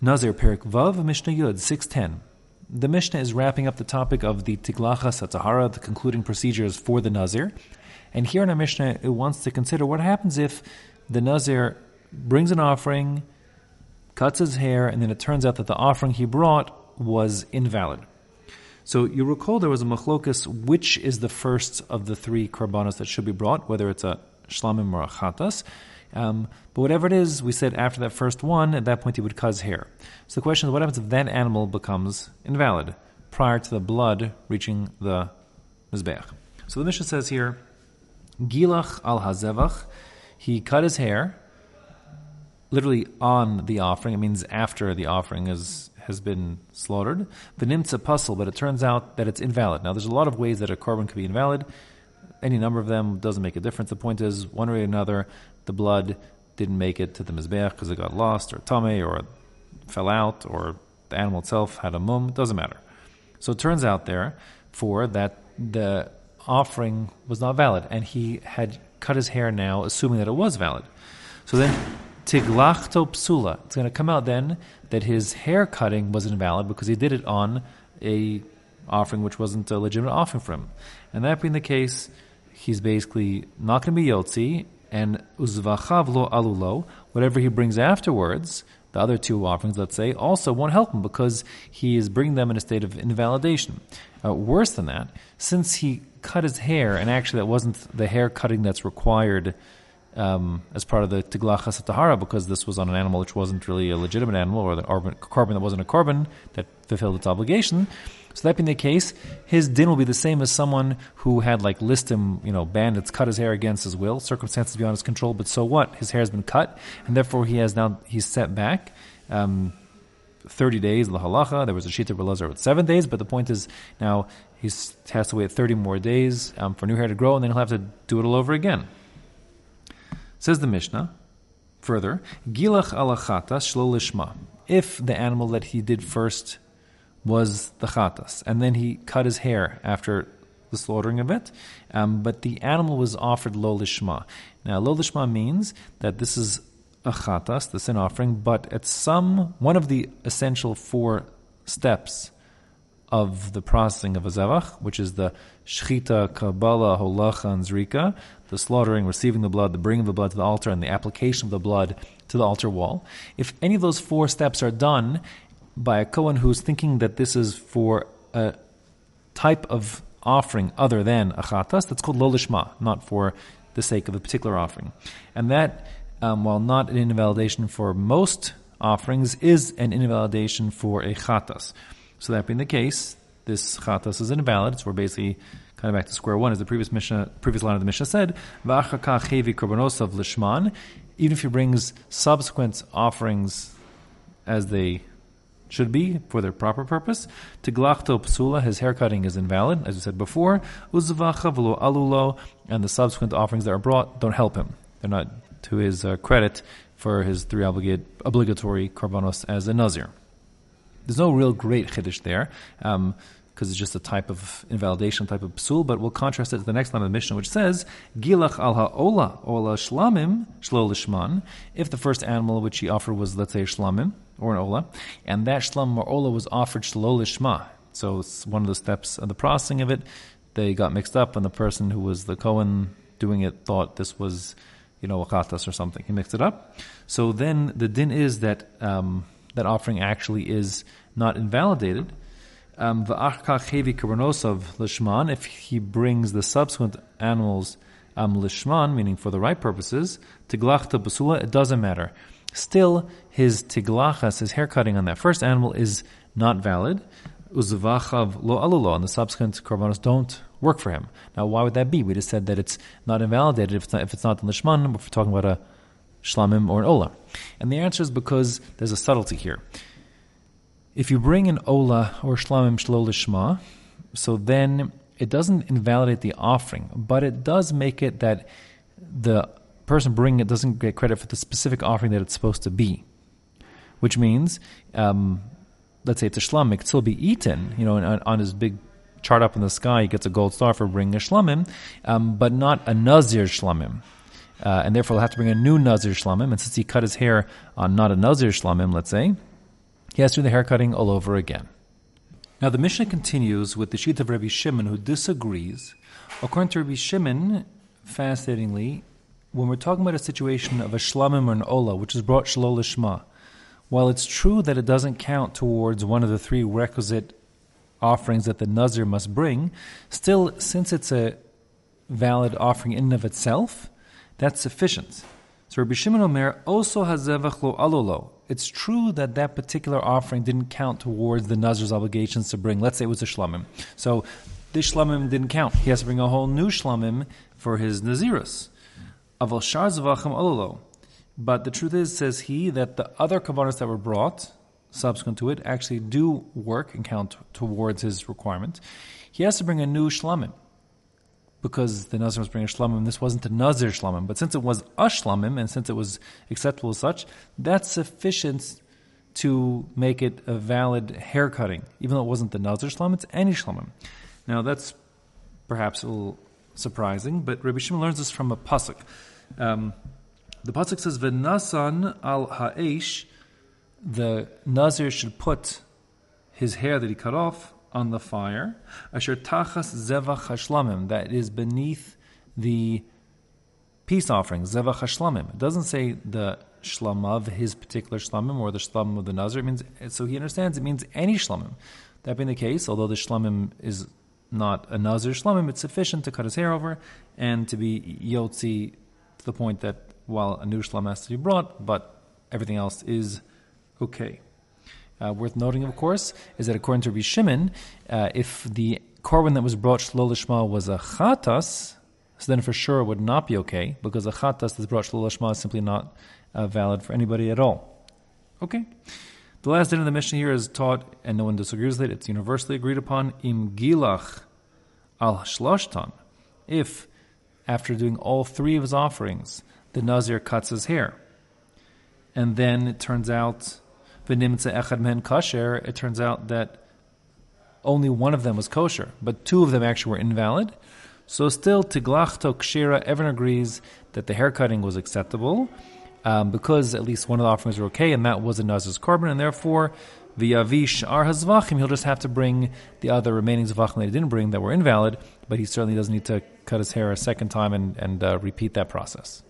Nazir Perik Vav Mishnah Yud 610. The Mishnah is wrapping up the topic of the Tiglachas Satahara, the concluding procedures for the Nazir. And here in our Mishnah, it wants to consider what happens if the Nazir brings an offering, cuts his hair, and then it turns out that the offering he brought was invalid. So you recall there was a machlokus, which is the first of the three korbanos that should be brought, whether it's a shlamim or a chatas. Um, but whatever it is, we said after that first one, at that point he would cause hair. So the question is, what happens if that animal becomes invalid prior to the blood reaching the mizbeach? So the Mishnah says here, Gilach al hazevach, he cut his hair, literally on the offering. It means after the offering is has been slaughtered. The nimtza pasul, but it turns out that it's invalid. Now, there's a lot of ways that a korban could be invalid. Any number of them doesn't make a difference. The point is, one way or another, the blood didn't make it to the mizbeach because it got lost or tame or fell out or the animal itself had a mum. Doesn't matter. So it turns out there for that the offering was not valid, and he had cut his hair now, assuming that it was valid. So then tiglachto psula. It's going to come out then that his hair cutting was invalid because he did it on a offering which wasn't a legitimate offering for him. And that being the case, he's basically not going to be yotzi, and uzvachav lo alulo, whatever he brings afterwards, the other two offerings, let's say, also won't help him because he is bringing them in a state of invalidation. Uh, worse than that, since he cut his hair, and actually that wasn't the hair cutting that's required um, as part of the Tiglachas Tahara because this was on an animal which wasn't really a legitimate animal or the korban that wasn't a korban that fulfilled its obligation. So that being the case, his din will be the same as someone who had like listim, you know, bandits cut his hair against his will, circumstances beyond his control. But so what? His hair has been cut, and therefore he has now he's set back. Um, 30 days, la halacha. There was a shita Belazar with seven days, but the point is now he has to wait 30 more days um, for new hair to grow, and then he'll have to do it all over again. Says the Mishnah, further, Gilach alachatas shlo lishma. If the animal that he did first was the chatas, and then he cut his hair after the slaughtering of it, um, but the animal was offered lo lishma. Now, lo lishma means that this is a chatas, the sin offering, but at some one of the essential four steps of the processing of a zevach, which is the shchita, kabbalah, holacha, and zrika, the slaughtering, receiving the blood, the bringing of the blood to the altar, and the application of the blood to the altar wall. If any of those four steps are done by a Kohen who's thinking that this is for a type of offering other than a chatas, that's called lolishma, not for the sake of a particular offering. And that, um, while not an invalidation for most offerings, is an invalidation for a chatas. So that being the case, this chatas is invalid. So we're basically kind of back to square one, as the previous Mishnah, previous line of the Mishnah said, lishman. Even if he brings subsequent offerings as they should be for their proper purpose. Tiglachto psula, his haircutting is invalid, as we said before. Uzvacha v'lo alulo, and the subsequent offerings that are brought don't help him. They're not to his uh, credit for his three obligate, obligatory korbanos as a nazir. There's no real great chiddush there. Um, because it's just a type of invalidation, type of psul, but we'll contrast it to the next line of the Mishnah, which says, Gilach al ha'ola, ola shlamim, shlo lishman, if the first animal which he offered was, let's say, a shlamim, or an ola, and that shlam or ola was offered shlo lishma, so it's one of the steps of the processing of it, they got mixed up, and the person who was the Kohen doing it thought this was, you know, wakatas or something. He mixed it up. So then the din is that um, that offering actually is not invalidated, um, if he brings the subsequent animals um, lishman, meaning for the right purposes, tiglachta basula, it doesn't matter. Still, his tiglachas, his haircutting on that first animal is not valid. Uzvachav lo alulo, and the subsequent korbanos don't work for him. Now, why would that be? We just said that it's not invalidated if it's not, if it's not the lishman, if we're talking about a shlamim or an ola. And the answer is because there's a subtlety here. If you bring an ola or shlamim shlo lishma, so then it doesn't invalidate the offering, but it does make it that the person bringing it doesn't get credit for the specific offering that it's supposed to be. Which means, um, let's say it's a shlam, it could still be eaten, you know, on, on his big chart up in the sky, he gets a gold star for bringing a shlamim, um, but not a nazir shlamim. Uh, and therefore he'll have to bring a new nazir shlamim, and since he cut his hair on not a nazir shlamim, let's say, he has to do the haircutting all over again. Now the Mishnah continues with the sheet of Rabbi Shimon who disagrees. According to Rabbi Shimon, fascinatingly, when we're talking about a situation of a shlamim or an ola, which is brought shalol lishma, while it's true that it doesn't count towards one of the three requisite offerings that the nazir must bring, still, since it's a valid offering in and of itself, that's sufficient. So Rabbi Shimon Omer also has zevach lo alolo. It's true that that particular offering didn't count towards the Nazir's obligations to bring. Let's say it was a shlamim. So this shlamim didn't count. He has to bring a whole new shlamim for his Nazirus. Aval shar zevachim alolo. But the truth is, says he, that the other korbanos that were brought subsequent to it actually do work and count towards his requirement. He has to bring a new shlamim because the Nazir was bringing a shlamim. This wasn't a Nazir shlamim, but since it was a shlamim and since it was acceptable as such, that's sufficient to make it a valid haircutting, even though it wasn't the Nazir shlamim, it's any shlamim. Now that's perhaps a little surprising, but Rabbi Shimon learns this from a pasuk. Um, the pasuk says, "V'nasan al ha'esh." The Nazir should put his hair that he cut off on the fire, asher tachas zevach hashlamim, that is beneath the peace offering, zevach hashlamim. It doesn't say the shlam of his particular shlamim or the shlamim of the nazir. It means so he understands it means any shlamim. That being the case, although the shlamim is not a nazir shlamim, it's sufficient to cut his hair over and to be yotzi to the point that while a new shlam has to be brought, but everything else is okay. Uh, worth noting, of course, is that according to Rabbi uh, if the korban that was brought shlo lishma was a chatas, so then for sure it would not be okay because a chatas that's brought shlo lishma is simply not uh, valid for anybody at all. Okay. The last din of the Mishnah here is taught, and no one disagrees with it. It's universally agreed upon. Im gilach al shloshtan. If after doing all three of his offerings, the nazir cuts his hair, and then it turns out v'nimtza echad men kosher, it turns out that only one of them was kosher, but two of them actually were invalid. So still, tiglachto kshira, everyone agrees that the haircutting was acceptable um, because at least one of the offerings were okay, and that was a nazir's korban, and therefore viyavish ar hazvachim, he'll just have to bring the other remaining zvachim that he didn't bring that were invalid, but he certainly doesn't need to cut his hair a second time and, and uh, repeat that process.